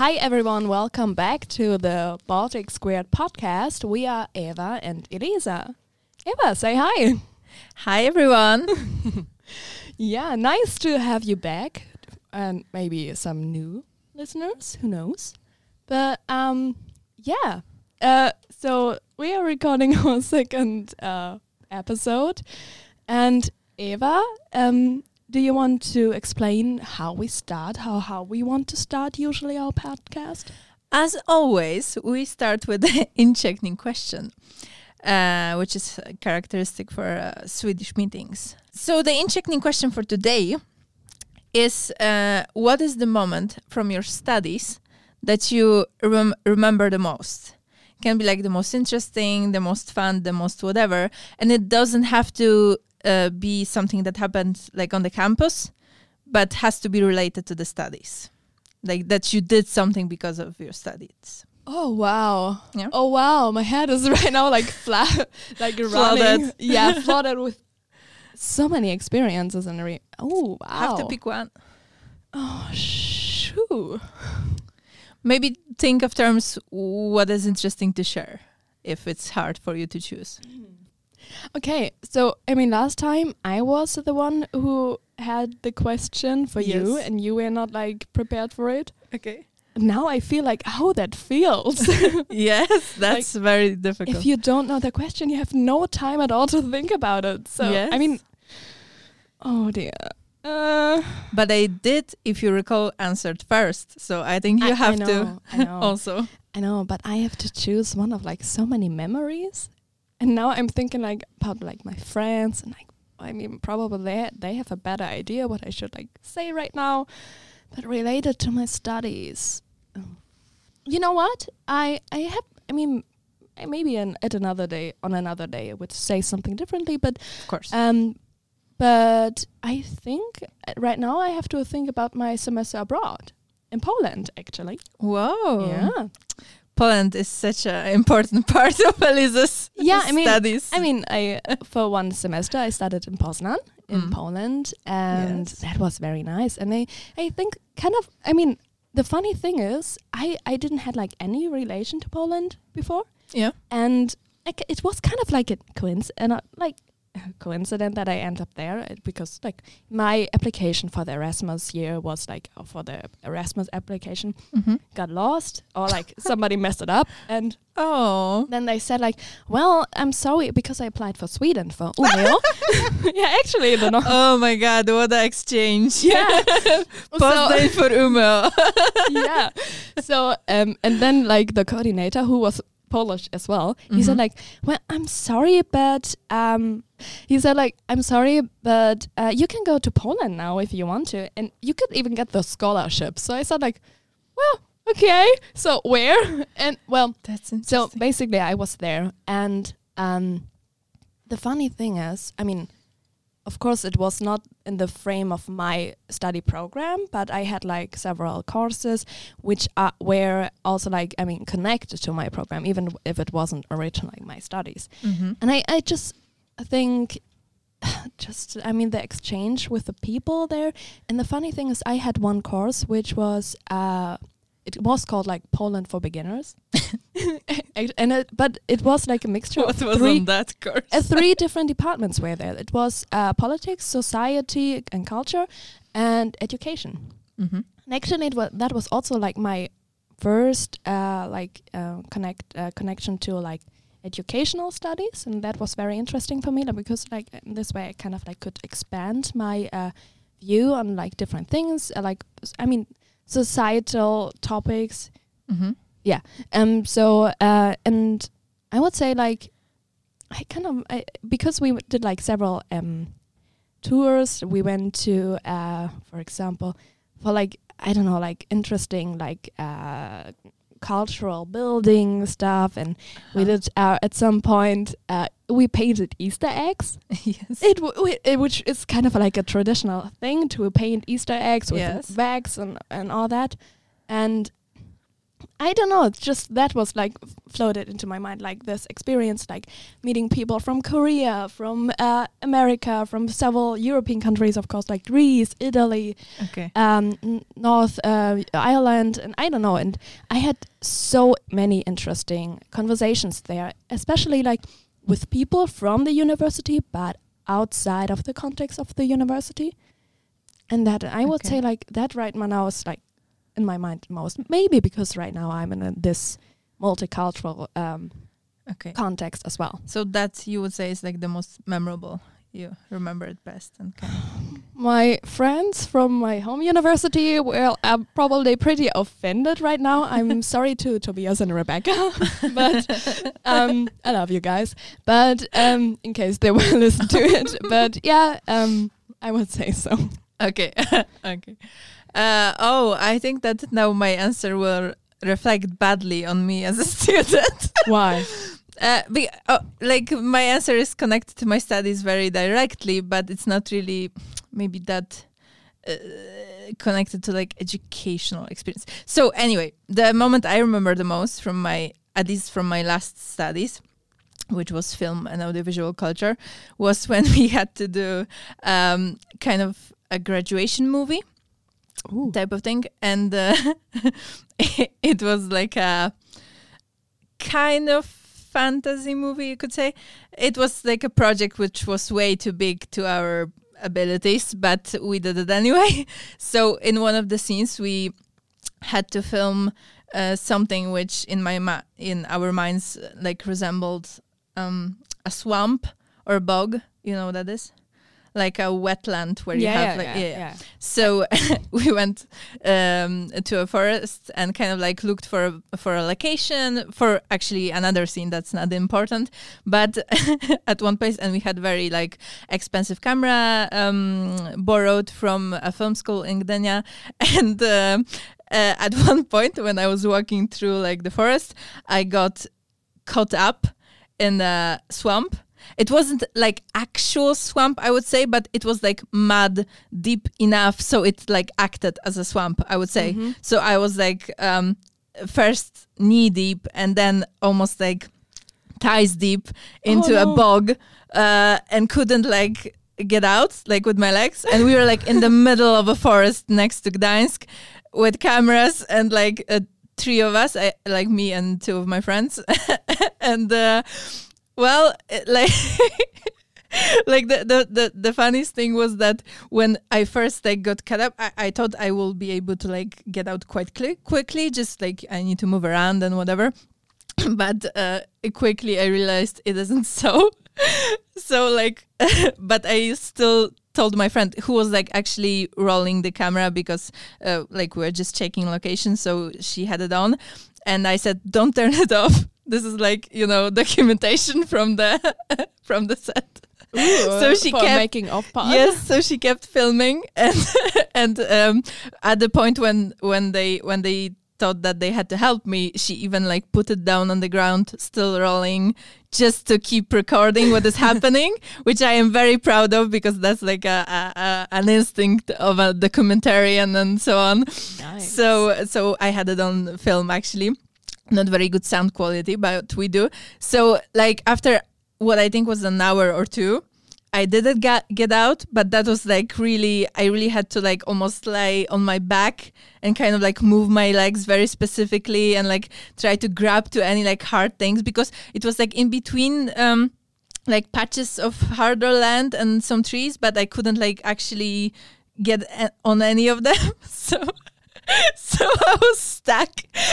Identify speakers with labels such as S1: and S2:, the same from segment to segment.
S1: Hi, everyone. Welcome back to the Baltic Squared podcast. We are Eva and Elisa. Eva, say hi.
S2: Hi, everyone.
S1: yeah, nice to have you back. And maybe some new listeners, who knows? But um, yeah. Uh, so we are recording our second uh, episode. And Eva, um, do you want to explain how we start, how how we want to start usually our podcast?
S2: As always, we start with the inchecking question, uh, which is characteristic for uh, Swedish meetings. So the inchecking question for today is: uh, What is the moment from your studies that you rem remember the most? Can be like the most interesting, the most fun, the most whatever, and it doesn't have to uh, be something that happens like on the campus, but has to be related to the studies, like that you did something because of your studies.
S1: Oh wow!
S2: Yeah.
S1: Oh wow! My head is right now like flat, like
S2: Flooded.
S1: running. Yeah, flooded with so many experiences and re- oh wow!
S2: Have to pick one.
S1: Oh shoo!
S2: Maybe think of terms what is interesting to share if it's hard for you to choose.
S1: Okay, so I mean, last time I was the one who had the question for you, and you were not like prepared for it.
S2: Okay.
S1: Now I feel like how that feels.
S2: yes, that's very difficult.
S1: if you don't know the question, you have no time at all to think about it. So I mean, oh dear. Uh,
S2: but I did, if you recall, answered first. So I think you
S1: I- I
S2: have
S1: know,
S2: to
S1: I know.
S2: also.
S1: I know, but I have to choose one of like so many memories, and now I'm thinking like about like my friends and like I mean probably they they have a better idea what I should like say right now, but related to my studies, oh. you know what I I have I mean maybe an, at another day on another day I would say something differently, but
S2: Of course.
S1: um, but I think uh, right now I have to think about my semester abroad in Poland actually.
S2: Whoa.
S1: Yeah.
S2: Poland is such an important part of Elisa's
S1: Yeah, I mean-
S2: studies.
S1: I mean, I for one semester I studied in Poznan in
S2: Mm.
S1: Poland, and
S2: Yes.
S1: that was very nice. And I, I think kind of, I mean, the funny thing is, I I didn't had like any relation to Poland before,
S2: yeah.
S1: and it was kind of like a coincidence, like a coincidence that I end up there uh, because like my application for the Erasmus year was like uh, for the Erasmus application
S2: Mm-hmm.
S1: got lost or like somebody messed it up and
S2: Oh.
S1: then they said like, "Well, I'm sorry because I applied for Sweden for Umeå." yeah, actually, the no-
S2: Oh my God! What an exchange!
S1: yeah,
S2: Poznań for Umeå.
S1: yeah. So um, and then like the coordinator who was Polish as well, he said
S2: Mhm.
S1: like, "Well, I'm sorry, but um, he said like, I'm sorry, but uh, you can go to Poland now if you want to, and you could even get the scholarship." So I said like, "Well, okay. So where?" And well,
S2: That's
S1: So basically, I was there, and um, the funny thing is, I mean, of course, it was not in the frame of my study program, but I had like several courses which are were also like I mean connected to my program, even if it wasn't originally my studies.
S2: Mhm.
S1: And I, I just think, just I mean the exchange with the people there. And the funny thing is, I had one course which was uh, it was called like Poland for beginners, and it, but it was like a mixture
S2: What was
S1: three
S2: on that course?
S1: uh, three different departments were there. It was uh, politics, society, and culture, and education.
S2: Mhm.
S1: And actually, it was, that was also like my first uh, like uh, connect uh, connection to like educational studies, and that was very interesting for me because like in this way I kind of like could expand my uh, view on like different things, uh, like I mean societal topics.
S2: Mhm. Yeah.
S1: Um. So uh, and I would say like I kind of I, because we did like several um tours. We went to uh for example for like I don't know like interesting like uh cultural building stuff and we
S2: Uh-huh.
S1: did uh, at some point uh we painted Easter eggs
S2: yes.
S1: it, w- w- it which is kind of like a traditional thing to paint Easter eggs with
S2: Yes.
S1: wax and and all that, and I don't know. It's just that was like floated into my mind, like this experience, like meeting people from Korea, from uh, America, from several European countries, of course, like Greece, Italy,
S2: Okay.
S1: um, n- North uh, Ireland, and I don't know. And I had so many interesting conversations there, especially like with people from the university, but outside of the context of the university. And that I would
S2: Okay.
S1: say like that right now is like in my mind most. Maybe because right now I'm in a, this multicultural um,
S2: Okay.
S1: context as well.
S2: So that you would say is like the most memorable. You remember it best and kind of
S1: My friends from my home university well are probably pretty offended right now. I'm sorry to Tobias and Rebecca, but um, I love you guys. But um, in case they will listen to it, but yeah, um, I would say so.
S2: Okay. okay. Uh, oh, I think that now my answer will reflect badly on me as a student.
S1: Why?
S2: Uh, be, oh, like my answer is connected to my studies very directly, but it's not really maybe that uh, connected to like educational experience. So anyway, the moment I remember the most from my at least from my last studies which was film and audiovisual culture was when we had to do um, kind of a graduation movie
S1: Ooh.
S2: type of thing. And uh, it was like a kind of fantasy movie you could say. It was like a project which was way too big to our abilities but we did it anyway. So in one of the scenes we had to film uh, something which in my ma- in our minds like resembled um, a swamp or a bog. You know what that is like a wetland where you have like
S1: yeah,
S2: so we went um, to a forest and kind of like looked for a, for a location for actually another scene that's not important, but at one place and we had very like expensive camera um, borrowed from a film school in Gdynia and. Uh, uh, at one point, when I was walking through like the forest, I got caught up in a swamp it wasn't like actual swamp i would say but it was like mud deep enough so it like acted as a swamp i would say.
S1: Mhm.
S2: so i was like um first knee deep and then almost like thighs deep into
S1: Oh,
S2: a bog uh and couldn't like get out like with my legs. And we were like in the middle of a forest next to gdansk with cameras and like uh, three of us I, like me and two of my friends. And uh well like like the, the the the funniest thing was that when i first like got cut up i, I thought i will be able to like get out quite cli- quickly just like i need to move around and whatever. But uh quickly i realized it isn't so so like but i still told my friend who was like actually rolling the camera because uh, like we were just checking location so she had it on. And i said don't turn it off this is like you know documentation from the from the set So she kept-
S1: making off part.
S2: yes so she kept filming and and um, at the point when when they when they thought that they had to help me she even like put it down on the ground still rolling just to keep recording what is happening which i am very proud of because that's like a, a, a an instinct of a documentarian and so on
S1: Nice.
S2: so so I had it on film actually. Not very good sound quality, but we do. So like after what I think was an hour or two, I didn't get get out, but that was like really I really had to like almost lie on my back and kind of like move my legs very specifically and like try to grab to any like hard things because it was like in between um like patches of harder land and some trees, but I couldn't like actually get on any of them. so so I was stuck,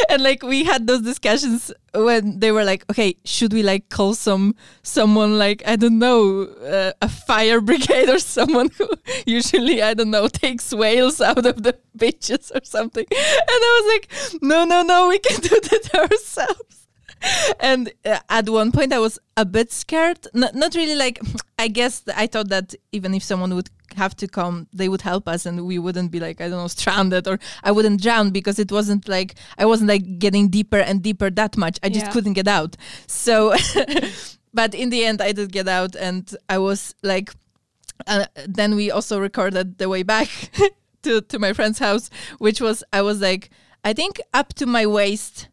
S2: and like we had those discussions when they were like, "Okay, should we like call some someone like I don't know uh, a fire brigade or someone who usually I don't know takes whales out of the beaches or something?" And I was like, "No, no, no, we can do that ourselves." and uh, at one point i was a bit scared. N- not really like i guess i thought that even if someone would have to come they would help us and we wouldn't be like i don't know stranded or i wouldn't drown because it wasn't like i wasn't like getting deeper and deeper that much. I just
S1: Yeah.
S2: couldn't get out. So but in the end i did get out and i was like uh, then we also recorded the way back to, to my friend's house which was i was like I think up to my waist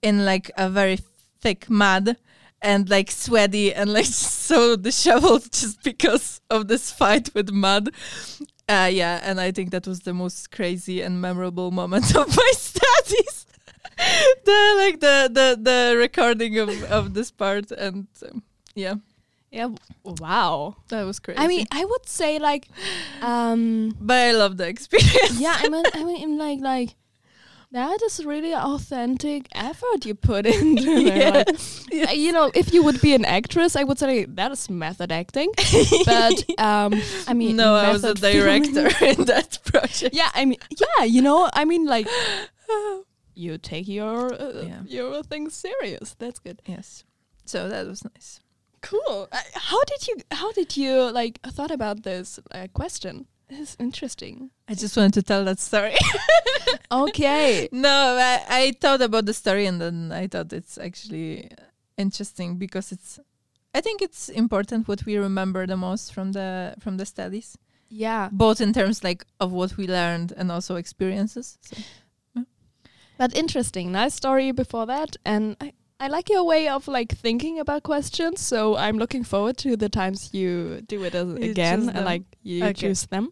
S2: in like a very thick mud and like sweaty and like so disheveled just because of this fight with mud. Uh, yeah, and I think that was the most crazy and memorable moment of my studies. the like the the the recording of of this part and um, yeah,
S1: Yeah. Wow.
S2: that was crazy.
S1: I mean, I would say like, um,
S2: but I love the experience.
S1: yeah. I mean, I mean, like, like that is really authentic effort you put into it. Like,
S2: Yes.
S1: uh, you know, if you would be an actress, I would say that is method acting. But um, I mean,
S2: no, I was a director in that project.
S1: Yeah, I mean, yeah, you know, I mean, like you take your uh,
S2: Yeah.
S1: your things serious. That's good.
S2: Yes. So that was nice.
S1: Cool. Uh, how did you how did you like thought about this uh, question? It's interesting.
S2: I just wanted to tell that story.
S1: Okay.
S2: no, I, I thought about the story and then I thought it's actually interesting because it's I think it's important what we remember the most from the from the studies,
S1: yeah.
S2: both in terms like of what we learned and also experiences. So.
S1: But interesting. Nice story before that. And I, I like your way of like thinking about questions. So I'm looking forward to the times you do it
S2: You
S1: again and like you
S2: Okay.
S1: choose them.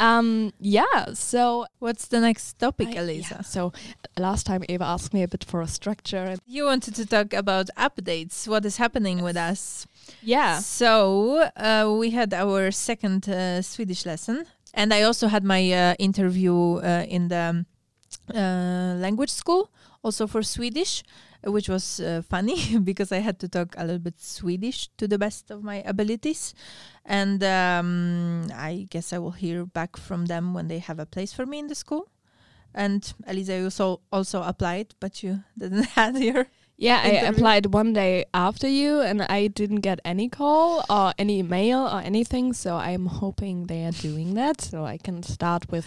S1: Um yeah, so
S2: What's the next topic,
S1: I-
S2: Elisa?
S1: yeah, so last time Eva asked me a bit for a structure. and
S2: You wanted to talk about updates, what is happening with us.
S1: Yeah.
S2: So uh, we had our second uh, Swedish lesson, and I also had my uh, interview uh, in the um, uh, language school, also for Swedish, which was uh, funny because I had to talk a little bit Swedish to the best of my abilities, and um, I guess I will hear back from them when they have a place for me in the school. And Elisa, you also also applied, but you didn't have your
S1: Yeah, I applied one day after you and I didn't get any call or any mail or anything. So I'm hoping they are doing that so I can start with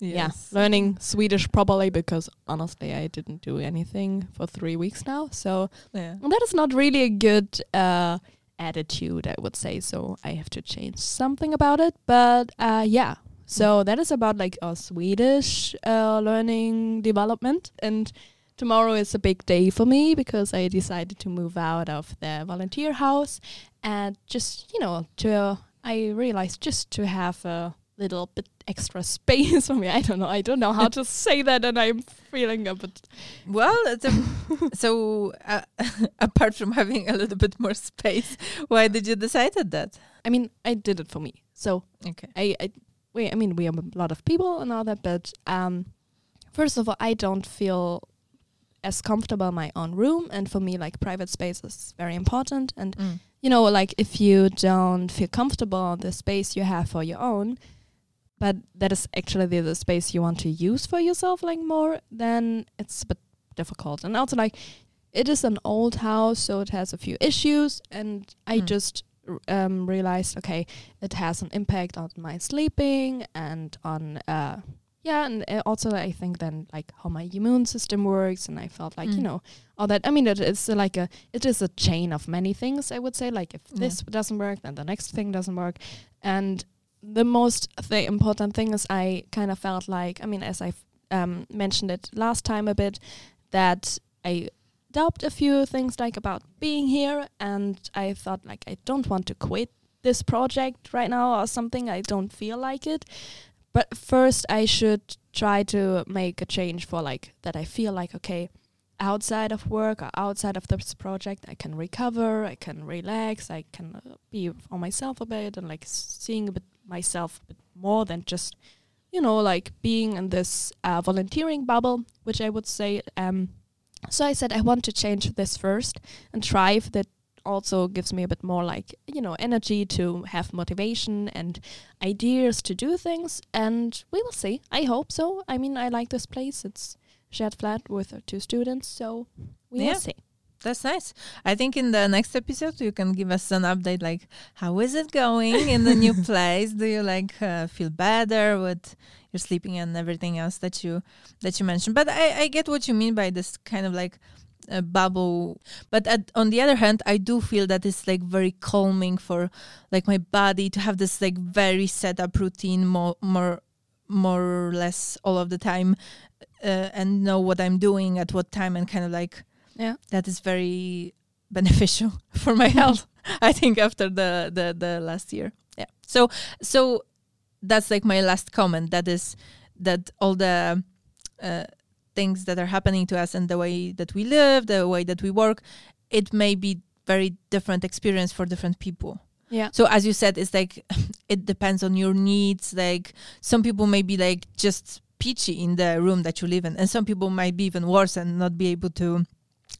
S1: yeah, learning Swedish properly because honestly I didn't do anything for three weeks now. So
S2: yeah.
S1: that is not really a good uh, attitude, I would say. So I have to change something about it. But uh, yeah, so that is about like our Swedish uh, learning development. And tomorrow is a big day for me because I decided to move out of the volunteer house and just, you know, to, I realized just to have a little bit extra space for me. I don't know. I don't know how to say that and I'm feeling a bit
S2: Well, it's a, so uh, apart from having a little bit more space, why did you decide that?
S1: I mean, I did it for me. So
S2: Okay.
S1: I, I, we, I mean, we are a lot of people and all that, but um, first of all, I don't feel as comfortable in my own room, and for me, like private space is very important. And
S2: Mm.
S1: you know, like if you don't feel comfortable in the space you have for your own, but that is actually the, the space you want to use for yourself, like more, then it's a bit difficult. And also, like, it is an old house, so it has a few issues, and I
S2: Mm.
S1: just um, realized, okay, it has an impact on my sleeping and on uh yeah and uh, also i think then like how my immune system works and i felt like you
S2: Mm.
S1: know all that i mean it is like a it is a chain of many things i would say like if
S2: Yeah.
S1: this doesn't work then the next thing doesn't work and the most the important thing is i kind of felt like i mean as i um, mentioned it last time a bit that i doubted a few things like about being here and i thought like i don't want to quit this project right now or something. I don't feel like it. But first i should try to make a change for like that i feel like okay outside of work or outside of this project i can recover i can relax i can uh, be for myself a bit and like seeing a bit myself a bit more than just you know like being in this uh, volunteering bubble which i would say um so i said i want to change this first and try if that also gives me a bit more like you know energy to have motivation and ideas to do things and we will see. I hope so. I mean i like this place. It's shared flat with two students so we
S2: Yeah.
S1: will see
S2: That's nice. I think in the next episode you can give us an update, like how is it going in the new place? Do you like uh, feel better with your sleeping and everything else that you that you mentioned? But I, I get what you mean by this kind of like uh, bubble. But at, on the other hand, I do feel that it's like very calming for like my body to have this like very set up routine, more more more or less all of the time uh, and know what I'm doing at what time and kind of like
S1: Yeah.
S2: that is very beneficial for my health. I think after the, the the last year. Yeah. So so that's like my last comment. That is that all the uh, things that are happening to us and the way that we live, the way that we work, it may be very different experience for different people.
S1: Yeah.
S2: So as you said, it's like it depends on your needs. Like some people may be like just peachy in the room that you live in, and some people might be even worse and not be able to,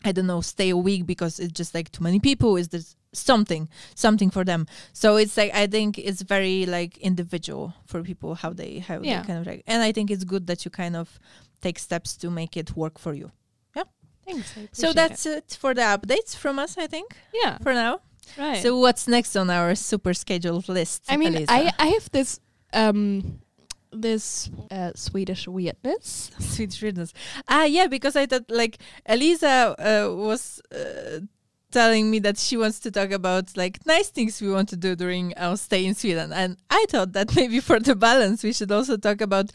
S2: I don't know, stay a week because it's just like too many people. Is there something, something for them? So it's like I think it's very like individual for people how they how
S1: Yeah.
S2: they kind of like, and I think it's good that you kind of take steps to make it work for you.
S1: Yeah thanks.
S2: So that's it for the updates from us, I think,
S1: yeah.
S2: for now.
S1: Right.
S2: So what's next on our super scheduled list?
S1: I mean,
S2: Elisa?
S1: I I have this um this uh, Swedish weirdness.
S2: Sweet weirdness. Ah, yeah, because I thought like Elisa uh, was uh, telling me that she wants to talk about like nice things we want to do during our stay in Sweden, and I thought that maybe for the balance we should also talk about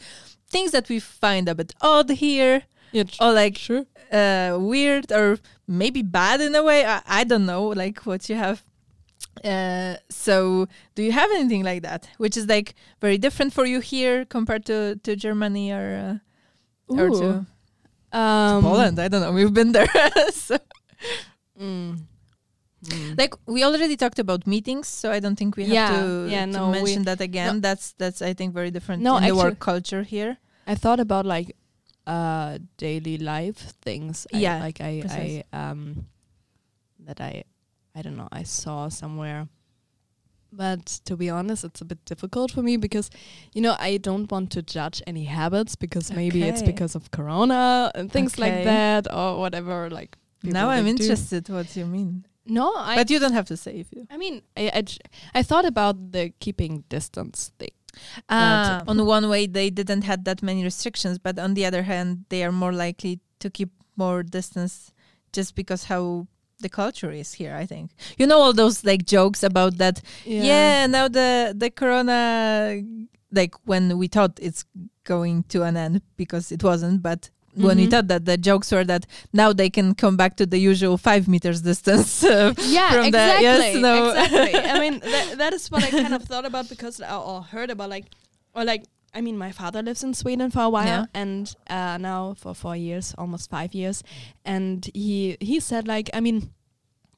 S2: things that we find a bit odd here,
S1: Yeah.
S2: or like
S1: sure.
S2: uh, weird, or maybe bad in a way. I, I don't know, like what you have. Uh, so do you have anything like that, which is like very different for you here compared to to Germany or? Uh, or to
S1: um,
S2: Poland. I don't know. We've been there. so,
S1: Mm. Mm.
S2: like we already talked about meetings, so I don't think we have
S1: Yeah,
S2: to,
S1: yeah,
S2: to
S1: no, we-
S2: mention that again. That's that's I think very different
S1: No,
S2: in the work culture here.
S1: I thought about like uh daily life things. I,
S2: Yeah,
S1: like I. I um that I I don't know I saw somewhere. But to be honest, it's a bit difficult for me because, you know, I don't want to judge any habits because maybe it's because of Corona and things like that or whatever. Like
S2: now I'm
S1: do.
S2: interested what you mean,
S1: No, I.
S2: but you don't have to say if you.
S1: I mean, I, I, j- I thought about the keeping distance thing.
S2: Uh, on one way, they didn't have that many restrictions, but on the other hand, they are more likely to keep more distance just because how the culture is here. I think you know all those like jokes about that Yeah. now the the corona like when we thought it's going to an end because it wasn't, but when we
S1: Mhm.
S2: thought that the jokes were that now they can come back to the usual five meters distance. Uh,
S1: Yeah,
S2: from the-
S1: exactly.
S2: yes, no.
S1: exactly. I mean, that, that is what I kind of thought about because I or heard about like, or like, I mean, my father lives in Sweden for a while,
S2: Yeah.
S1: and uh, now for four years, almost five years, and he he said like, I mean,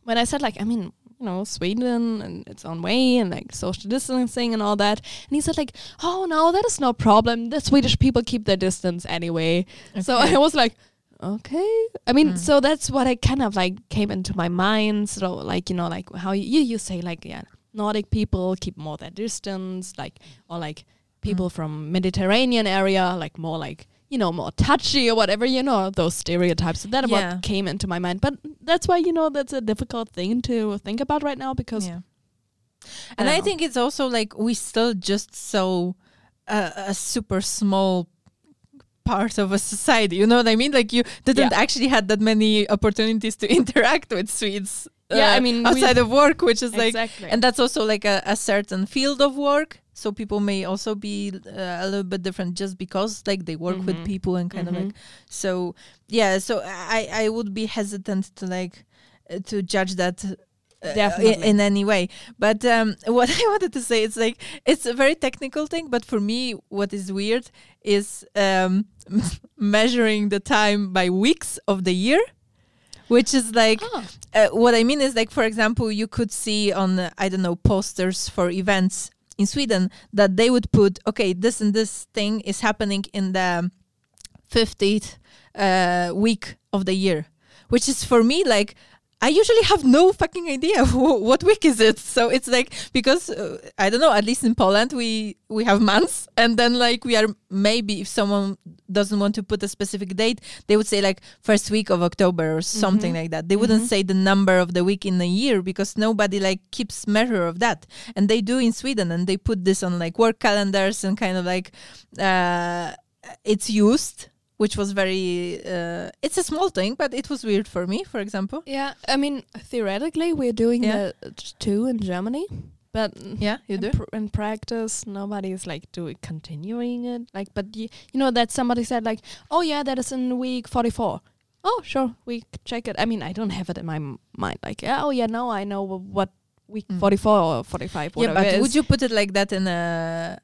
S1: when I said like, I mean, you know, Sweden and its own way and like social distancing and all that, and he said like, oh no, that is no problem. The Swedish people keep their distance anyway. So I was like, okay. I mean,
S2: Mm.
S1: so that's what I kind of like came into my mind. So like you know, like how you you say like yeah, Nordic people keep more their distance, like or like people
S2: Mm.
S1: from Mediterranean area, like more like you know more touchy or whatever. You know those stereotypes. So that
S2: Yeah.
S1: what came into my mind. But that's why you know that's a difficult thing to think about right now because
S2: yeah.
S1: I
S2: And I
S1: know.
S2: think it's also like we still just saw a, a super small part of a society. You know what I mean? Like you didn't
S1: Yeah.
S2: actually had that many opportunities to interact with Swedes.
S1: Yeah, I
S2: uh,
S1: mean,
S2: outside of work, which is like, and that's also like a, a certain field of work. So people may also be uh, a little bit different just because like they work with
S1: Mhm.
S2: people and kind of
S1: Mhm.
S2: like so yeah. So I I would be hesitant to like uh, to judge that. uh,
S1: Definitely.
S2: in any way but um what i wanted to say is like it's a very technical thing but for me what is weird is um measuring the time by weeks of the year which is like
S1: Ah.
S2: uh, what I mean is like for example you could see on uh, I don't know posters for events in Sweden that they would put okay this and this thing is happening in the 50th uh, week of the year which is for me like I usually have no fucking idea wh- what week is it. So it's like because uh, I don't know. At least in Poland, we we have months, and then like we are maybe if someone doesn't want to put a specific date, they would say like first week of October or something
S1: Mhm.
S2: like that. They wouldn't
S1: Mhm.
S2: say the number of the week in a year because nobody like keeps measure of that, and they do in Sweden, and they put this on like work calendars and kind of like uh, it's used. Which was very, uh, it's a small thing, but it was weird for me, for example.
S1: Yeah, I mean theoretically we're doing
S2: Yeah.
S1: the t- two in Germany, but
S2: Yeah, you
S1: in,
S2: do.
S1: pr- in practice, nobody's like doing continuing it. Like, but you, you know that somebody said like, oh yeah, that is in week forty four. Oh sure, we check it. I mean, I don't have it in my m- mind. Like, yeah, oh yeah, now I know wh- what week
S2: Mm.
S1: forty four or forty five.
S2: Yeah, but would you put it like that in a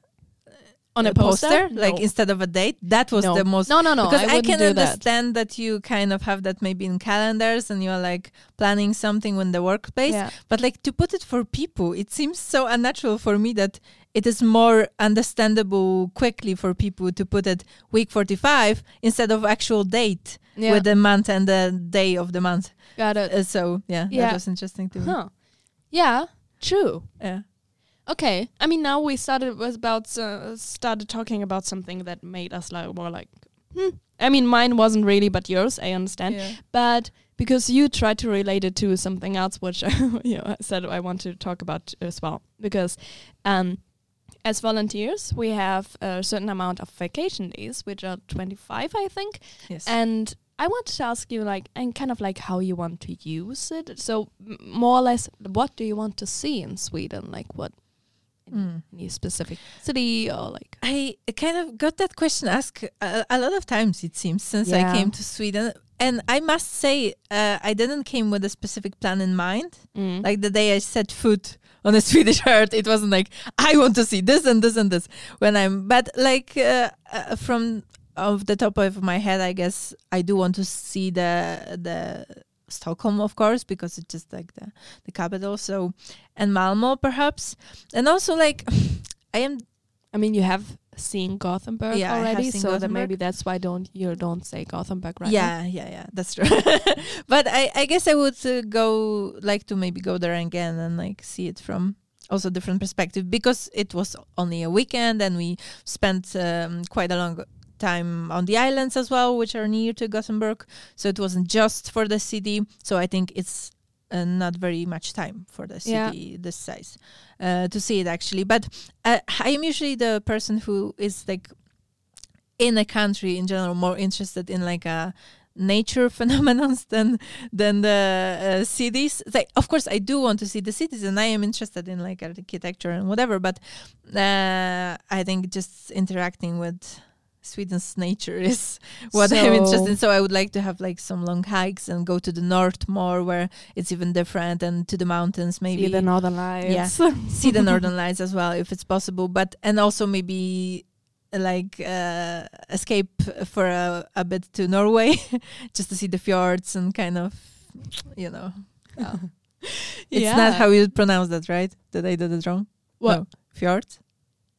S1: on a poster?
S2: like
S1: No.
S2: instead of a date? That was
S1: no.
S2: the most
S1: no, no, no.
S2: because
S1: I,
S2: I, can
S1: do that.
S2: understand that. you kind of have that maybe in calendars and you're like planning something in the workplace.
S1: Yeah.
S2: But like to put it for people, it seems so unnatural for me that it is more understandable quickly for people to put it week 45 instead of actual date
S1: Yeah,
S2: with the month and the day of the month.
S1: got it.
S2: Uh, so yeah,
S1: Yeah.
S2: that was interesting to me.
S1: Huh. Yeah, true.
S2: Yeah.
S1: Okay. I mean, now we started was about uh, started talking about something that made us like more like. Hmm. I mean, mine wasn't really, but yours, I understand.
S2: Yeah.
S1: But because you tried to relate it to something else, which you know, I said I want to talk about as well. Because um, as volunteers, we have a certain amount of vacation days, which are 25, I think.
S2: Yes.
S1: And I wanted to ask you, like, and kind of like how you want to use it. So, m- more or less, what do you want to see in Sweden? Like, what
S2: Mm.
S1: any specific city or like?
S2: I kind of got that question asked a, a lot of times, it seems, since
S1: Yeah.
S2: I came to Sweden. And I must say, uh, I didn't came with a specific plan in mind.
S1: Mm.
S2: Like the day I set foot on a Swedish earth, it wasn't like I want to see this and this and this. When I'm, but like uh, uh, from of the top of my head, I guess I do want to see the the Stockholm, of course, because it's just like the the capital. So, and Malmo perhaps, and also like I am
S1: I mean, you have seen Gothenburg
S2: Yeah,
S1: already,
S2: seen
S1: so that maybe that's why don't you don't say Gothenburg right now.
S2: yeah, yeah, yeah. That's true. but I, I guess I would uh, go like to maybe go there again and like see it from also different perspective because it was only a weekend and we spent um, quite a long time on the islands as well, which are near to Gothenburg. So it wasn't just for the city. So I think it's uh, not very much time for the
S1: Yeah.
S2: city this size uh, to see it actually. But uh, I am usually the person who is like in a country in general more interested in like a nature phenomenon than than the uh, cities like of course i do want to see the cities and i am interested in like architecture and whatever but uh, i think just interacting with sweden's nature is what i'm interested in so i would like to have like some long hikes and go to the north more where it's even different and to the mountains maybe
S1: See the Northern Lights.
S2: Yeah, see the northern lights as well if it's possible but and also maybe like uh, escape for a, a bit to norway just to see the fjords and kind of you know yeah. it's not how you pronounce that right that i did it wrong
S1: What?
S2: no. fjords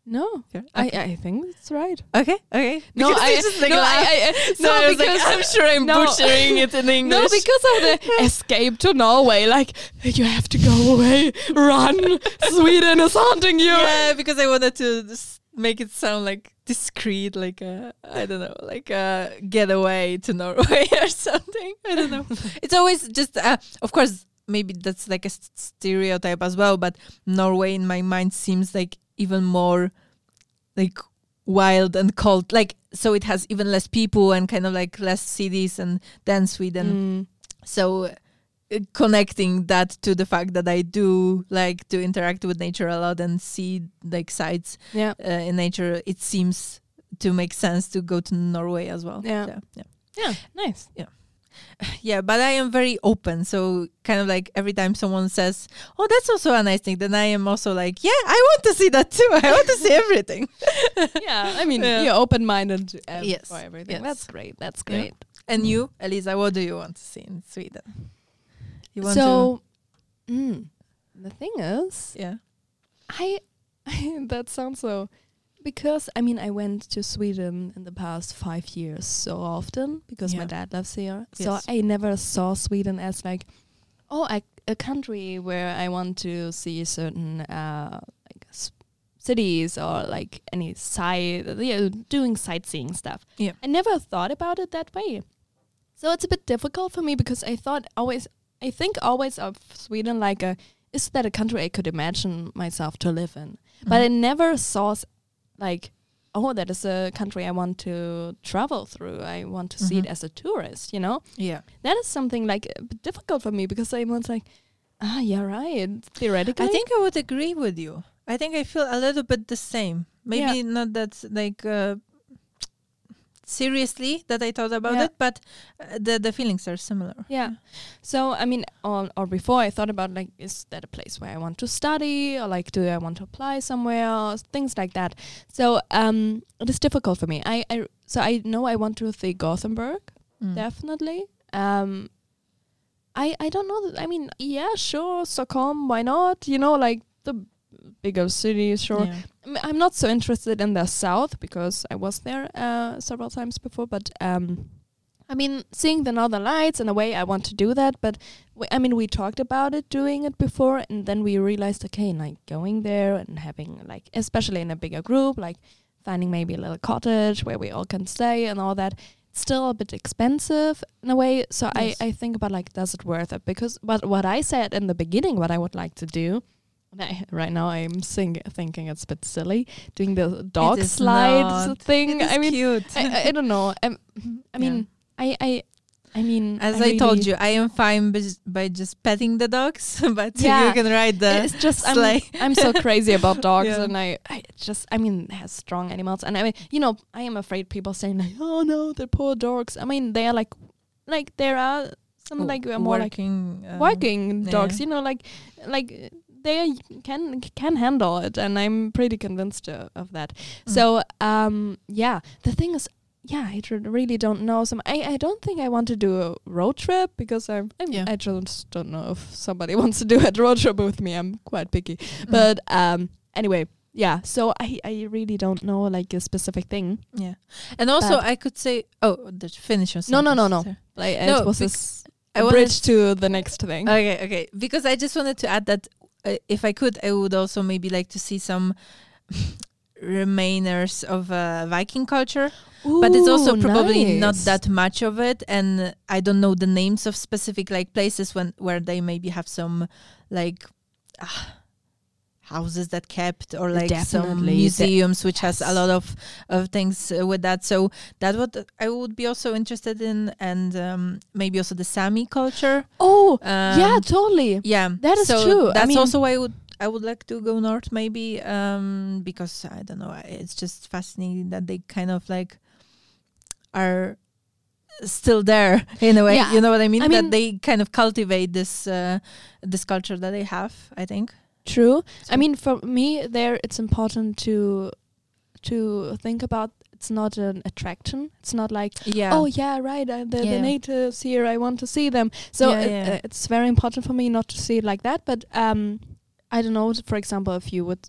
S1: No,
S2: Fjord?
S1: I, I think it's right.
S2: okay okay
S1: No,
S2: Because
S1: I,
S2: just, like,
S1: no,
S2: laugh.
S1: I, I,
S2: no, I like,
S1: because-
S2: I'm sure I'm
S1: no.
S2: butchering it in English.
S1: No, because of the escape to Norway. Like, you have to go away, run. Sweden is haunting you.
S2: yeah, because I wanted to make it sound like discreet, like a I don't know, like a getaway to Norway or something. I don't know. it's always just, uh, of course, maybe that's like a stereotype as well, but Norway in my mind seems like even more like wild and cold. Like so, it has even less people and kind of like less cities and than Sweden
S1: Mm.
S2: so uh, connecting that to the fact that I do like to interact with nature a lot and see like sights
S1: Yeah.
S2: uh, in nature, it seems to make sense to go to Norway as well.
S1: Yeah.
S2: yeah, yeah.
S1: Yeah. Nice.
S2: Yeah, but I am very open. So kind of like every time someone says, "Oh, that's also a nice thing," then I am also like, "Yeah, I want to see that too. I want to see everything."
S1: yeah. I mean,
S2: Yeah.
S1: you're open minded to ev-
S2: Yes,
S1: for everything.
S2: yes.
S1: That's great. That's
S2: Yeah.
S1: great.
S2: And you, Elisa, what do you want to see in Sweden? You want
S1: so, mm, the thing is.
S2: Yeah.
S1: I that sounds so because I mean I went to Sweden in the past five years so often because my dad lives here. So I never saw Sweden as like oh a, a country where I want to see certain uh like cities or like any side yeah, doing sightseeing stuff.
S2: Yeah.
S1: I never thought about it that way. So it's a bit difficult for me because I thought always I think always of Sweden like a is that a country I could imagine myself to live in? But I
S2: Mhm.
S1: never saw like oh that is a country I want to travel through. I want to see it
S2: Mhm.
S1: as a tourist, you know?
S2: yeah.
S1: That is something like difficult for me because I was like Ah, yeah, right. Theoretically,
S2: I think I would agree with you. I think I feel a little bit the same. Maybe not that like uh, seriously that I thought about
S1: Yeah.
S2: it, but uh, the the feelings are similar.
S1: Yeah. So I mean, or, or before I thought about like, is that a place where I want to study, or like, do I want to apply somewhere, or things like that. So um, it is difficult for me. I, I so I know I want to see Gothenburg
S2: Mm.
S1: definitely. Um, I I don't know. That, I mean, yeah, sure, Stockholm. Why not? You know, like the bigger cities, sure.
S2: Yeah.
S1: I'm- not so interested in the south because I was there uh, several times before. But um, I mean, seeing the northern lights in a way, I want to do that. But I mean, we talked about it, doing it before, and then we realized, okay, like going there and having like, especially in a bigger group, like finding maybe a little cottage where we all can stay and all that. It's still a bit expensive in a way. So
S2: Yes.
S1: I, I think about like, does it worth it? Because what what I said in the beginning, what I would like to do. Right now, I'm sing, thinking it's a bit silly doing the dog slides
S2: not.
S1: thing. I mean,
S2: cute.
S1: I, I, I don't know. Um, I mean, I, I, I mean,
S2: As I, told you, I am fine by, by just petting the dogs, but
S1: Yeah.
S2: you can ride the
S1: it's just I'm. I'm so crazy about dogs,
S2: Yeah.
S1: and I, I just I mean, has strong animals, and I mean, you know, I am afraid people saying like, oh no, the poor dogs. I mean, they are like, like there are some like uh, more like
S2: working, um,
S1: working dogs,
S2: yeah.
S1: you know, like like they can can handle it, and I'm pretty convinced uh, of that.
S2: Mm.
S1: So um, yeah, the thing is. Yeah, I really don't know. Some, I, I don't think I want to do a road trip because I'm, I'm
S2: Yeah.
S1: I just don't know if somebody wants to do a road trip with me. I'm quite picky.
S2: Mm.
S1: But um, anyway, yeah. So I, I really don't know like a specific thing.
S2: yeah, and also
S1: But-
S2: I could say, oh, just finish
S1: No, no, no, no. Like
S2: No,
S1: it was a
S2: bec-
S1: s-
S2: I
S1: a bridge to the next thing.
S2: Okay, okay. Because I just wanted to add that uh, if I could, I would also maybe like to see some remainers of uh, Viking culture. but it's also
S1: Ooh,
S2: probably not that much of it, and I don't know the names of specific like places when where they maybe have some like. ah, houses that kept or like some
S1: Definitely. De-
S2: museums which has a lot of of things uh, with that so that what i would be also interested in and um, maybe also the sami culture
S1: Oh,
S2: um,
S1: yeah, totally.
S2: yeah,
S1: That is
S2: so
S1: true. I
S2: That's
S1: mean-
S2: also why I would I would like to go north, maybe, um, because I don't know. It's just fascinating that they kind of like are still there in a way.
S1: Yeah.
S2: You know what I mean?
S1: I
S2: that they kind of cultivate this uh, this culture that they have. I think.
S1: True. I mean, for me, there it's important to to think about. It's not an attraction. It's not like
S2: Yeah.
S1: oh yeah right uh, the, the natives here i want to see them so
S2: Yeah,
S1: it-
S2: yeah.
S1: uh, it's very important for me not to see it like that but um i don't know for example if you would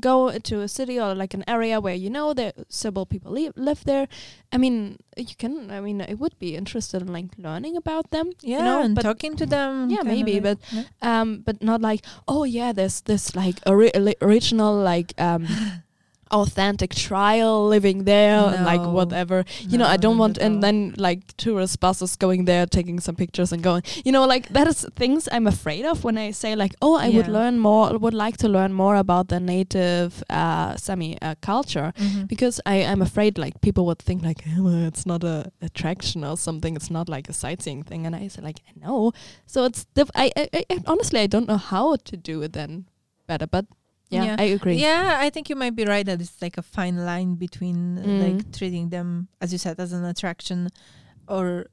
S1: go to a city or like an area where you know there several people live, live there i mean you can i mean i would be interested in like learning about them
S2: yeah,
S1: you know
S2: and talking to them.
S1: Yeah, maybe, but
S2: yeah.
S1: um but not like oh yeah there's this like ori- original like um authentic trial living there and like whatever you know i don't want and
S2: all.
S1: then like tourist buses going there taking some pictures and going you know like that is things i'm afraid of when i say like oh i would learn more would like to learn more about the native uh sami uh, culture
S2: Mhm.
S1: because I am afraid like people would think like "Oh, well, it's not a attraction or something. It's not like a sightseeing thing, and I say like know. So it's diff- I, I I- honestly I don't know how to do it then better, but yeah,
S2: Yeah.
S1: I agree.
S2: Yeah, I think you might be right that it's like a fine line between
S1: Mm.
S2: like treating them, as you said, as an attraction, or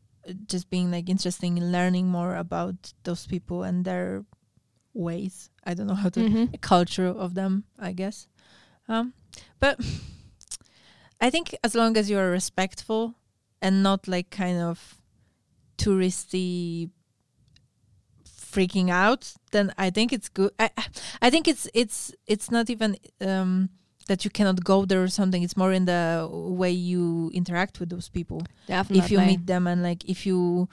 S2: just being like interesting in learning more about those people and their ways. I don't know how to
S1: Mhm.
S2: culture of them. I guess, um, but I think as long as you are respectful and not like kind of touristy freaking out then i think it's good i I- think it's it's it's not even um that you cannot go there or something it's more in the way you interact with those people
S1: Definitely.
S2: if you meet them and like if you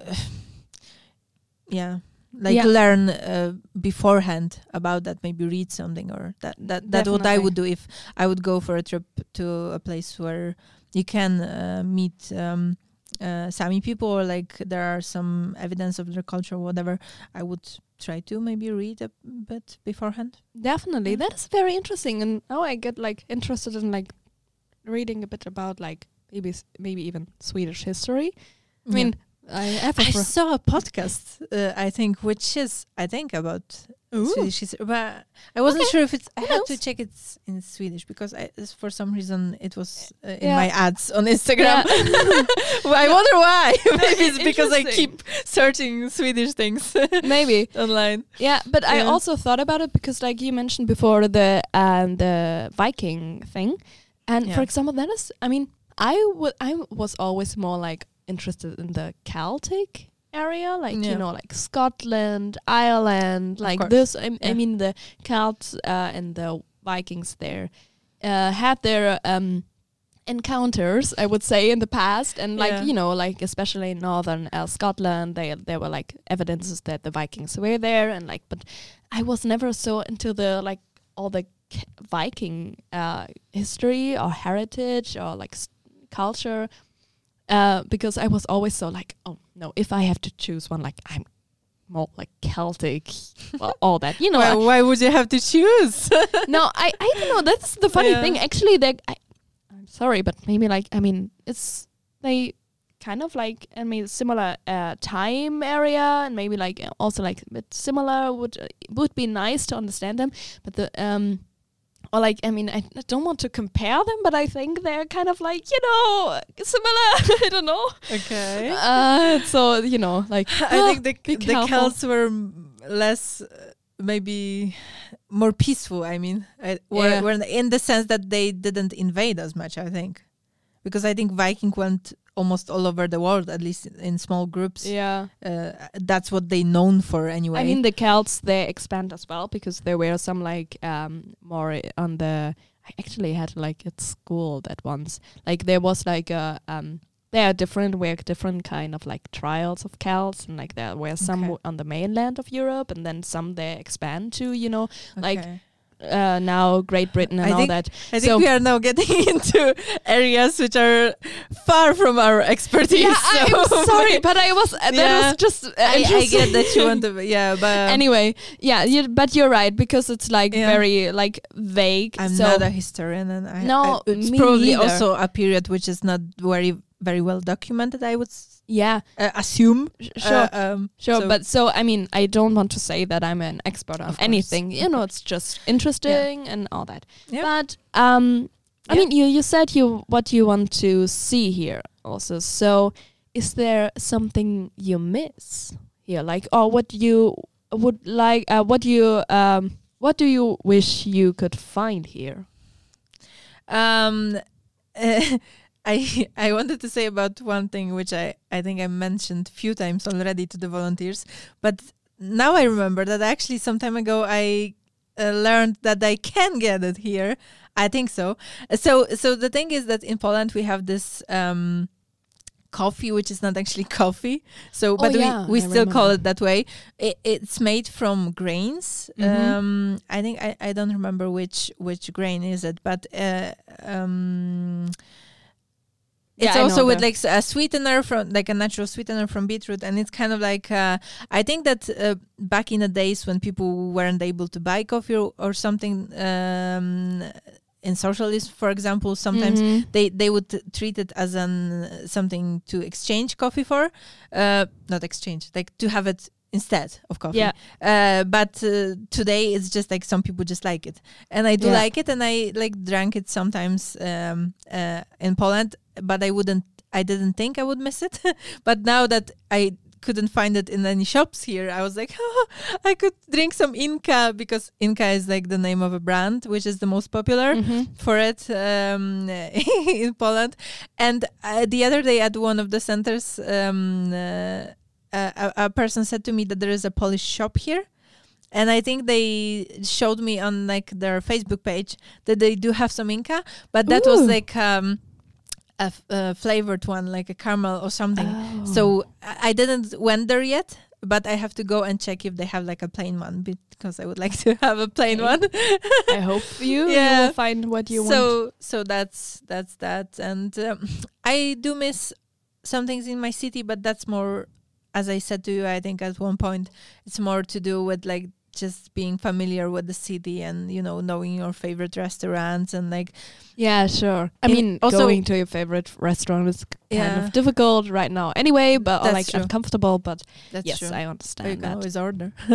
S2: uh, yeah like
S1: Yeah.
S2: learn uh, beforehand about that maybe read something or that that that what i would do if i would go for a trip to a place where you can uh, meet um uh, Sami people or like there are some evidence of their culture or whatever, I would try to maybe read a bit beforehand.
S1: Definitely,
S2: Yeah.
S1: that is very interesting, and now I get like interested in like reading a bit about like maybe maybe even Swedish history. I mean, I a
S2: I saw a podcast, uh, I think, which is, I think, about
S1: Ooh.
S2: Swedish but I wasn't
S1: Okay.
S2: sure if it's. I
S1: Who
S2: had to check it in Swedish because I, for some reason it was uh, in
S1: Yeah.
S2: my ads on Instagram.
S1: Yeah.
S2: well, I wonder why. Maybe it's because I keep searching Swedish things
S1: Maybe.
S2: online.
S1: Yeah, but I also thought about it because, like you mentioned before, the um, the Viking thing, and
S2: Yeah.
S1: for example, that is, I mean, I I was always more like interested in the Celtic area, like
S2: Yeah.
S1: you know, like Scotland, Ireland, like this. I, I mean, the Celts uh, and the Vikings there uh, had their um, encounters, I would say, in the past, and like
S2: Yeah.
S1: you know, like especially in northern uh, Scotland, they there were like evidences that the Vikings were there, and like, but I was never so into the like all the Viking uh, history or heritage or like s- culture, uh, because I was always so like, oh no, if I have to choose one, like I'm more like Celtic, well, all that, you know.
S2: why, why would you have to choose?
S1: no, I I don't know. That's the funny
S2: Yeah.
S1: thing. Actually, they. I, I'm sorry, but maybe like I mean, it's they kind of like I mean similar uh, time area and maybe like also like a bit similar would uh, would be nice to understand them, but the um. Or like I mean I, I don't want to compare them, but I think they're kind of like you know similar. I don't know.
S2: okay.
S1: Uh, so you know like
S2: I
S1: ah,
S2: think the the. Celts were less, uh, maybe more peaceful. I mean, I, were,
S1: Yeah.
S2: were in the sense that they didn't invade as much. I think, because I think Viking went almost all over the world, at least in small groups.
S1: yeah.
S2: Uh, that's what they known for anyway.
S1: I mean, the Celts they expand as well because there were some like um more on the. I actually had like at school that once like there was like a um there are different were different kind of like trials of Celts and like there were some
S2: Okay.
S1: on the mainland of Europe and then some they expand to you know like
S2: Okay.
S1: Uh now Great Britain and
S2: I
S1: all
S2: think-
S1: that.
S2: I think we are now getting into areas which are far from our expertise.
S1: Yeah,
S2: so-
S1: I'm sorry, but I was uh, that
S2: Yeah.
S1: was just uh,
S2: I, I get that you want to, yeah, but
S1: anyway, yeah, you, but you're right because it's like
S2: Yeah.
S1: very like vague.
S2: I'm
S1: so
S2: not a historian, and I,
S1: No,
S2: I- it's probably also a period which is not very very well documented. I would
S1: yeah,
S2: uh, assume.
S1: sure.
S2: Uh, um,
S1: Sure,
S2: so-
S1: but so I mean, I don't want to say that I'm an expert on
S2: Of course,
S1: anything. You know, it's just interesting and all that.
S2: Yeah.
S1: But um, I
S2: Yeah.
S1: mean, you you said you what you want to see here also. So, is there something you miss here, like, or what you would like? Uh, what you um, what do you wish you could find here?
S2: um, uh, I I wanted to say about one thing which I I think I mentioned few times already to the volunteers, but now I remember that actually some time ago I uh, learned that I can get it here. I think so. So so the thing is that in Poland we have this um coffee which is not actually coffee. So but
S1: Oh, yeah,
S2: we, we
S1: I
S2: still call it that way. It, it's made from grains.
S1: Mhm.
S2: Um I think I, I don't remember which which grain is it, but uh, um it's
S1: know
S2: also with
S1: the-
S2: like a sweetener from like a natural sweetener from beetroot and it's kind of like uh, i think that uh, back in the days when people weren't able to buy coffee or, or something um, in socialism for example sometimes
S1: Mhm.
S2: they they would t- treat it as an something to exchange coffee for uh, not exchange like to have it instead of coffee
S1: Yeah.
S2: uh, but uh, today it's just like some people just like it and i do
S1: Yeah.
S2: like it and i like drank it sometimes um, uh, in poland but i wouldn't i didn't think i would miss it but now that i couldn't find it in any shops here i was like oh, i could drink some inca because inca is like the name of a brand which is the most popular
S1: Mhm.
S2: for it um, in Poland. And uh, the other day at one of the centers, um, uh, a, a person said to me that there is a Polish shop here. And I think they showed me on like their Facebook page that they do have some Inca, but that was like um, a, f- a flavored one, like a caramel or something.
S1: Oh.
S2: So I didn't went there yet, but I have to go and check if they have like a plain one because I would like to have a plain
S1: Okay.
S2: one.
S1: I hope you, you will find what you want.
S2: so so that's that's that and um, i do miss some things in my city but that's more as i said to you i think at one point it's more to do with like just being familiar with the city and you know knowing your favorite restaurants and like
S1: Yeah, sure. I mean,
S2: also-
S1: going to your favorite restaurant is kind
S2: Yeah.
S1: of difficult right now anyway, but like
S2: true.
S1: uncomfortable. But
S2: that's
S1: yes,
S2: true.
S1: I
S2: Or you
S1: understand
S2: can always order.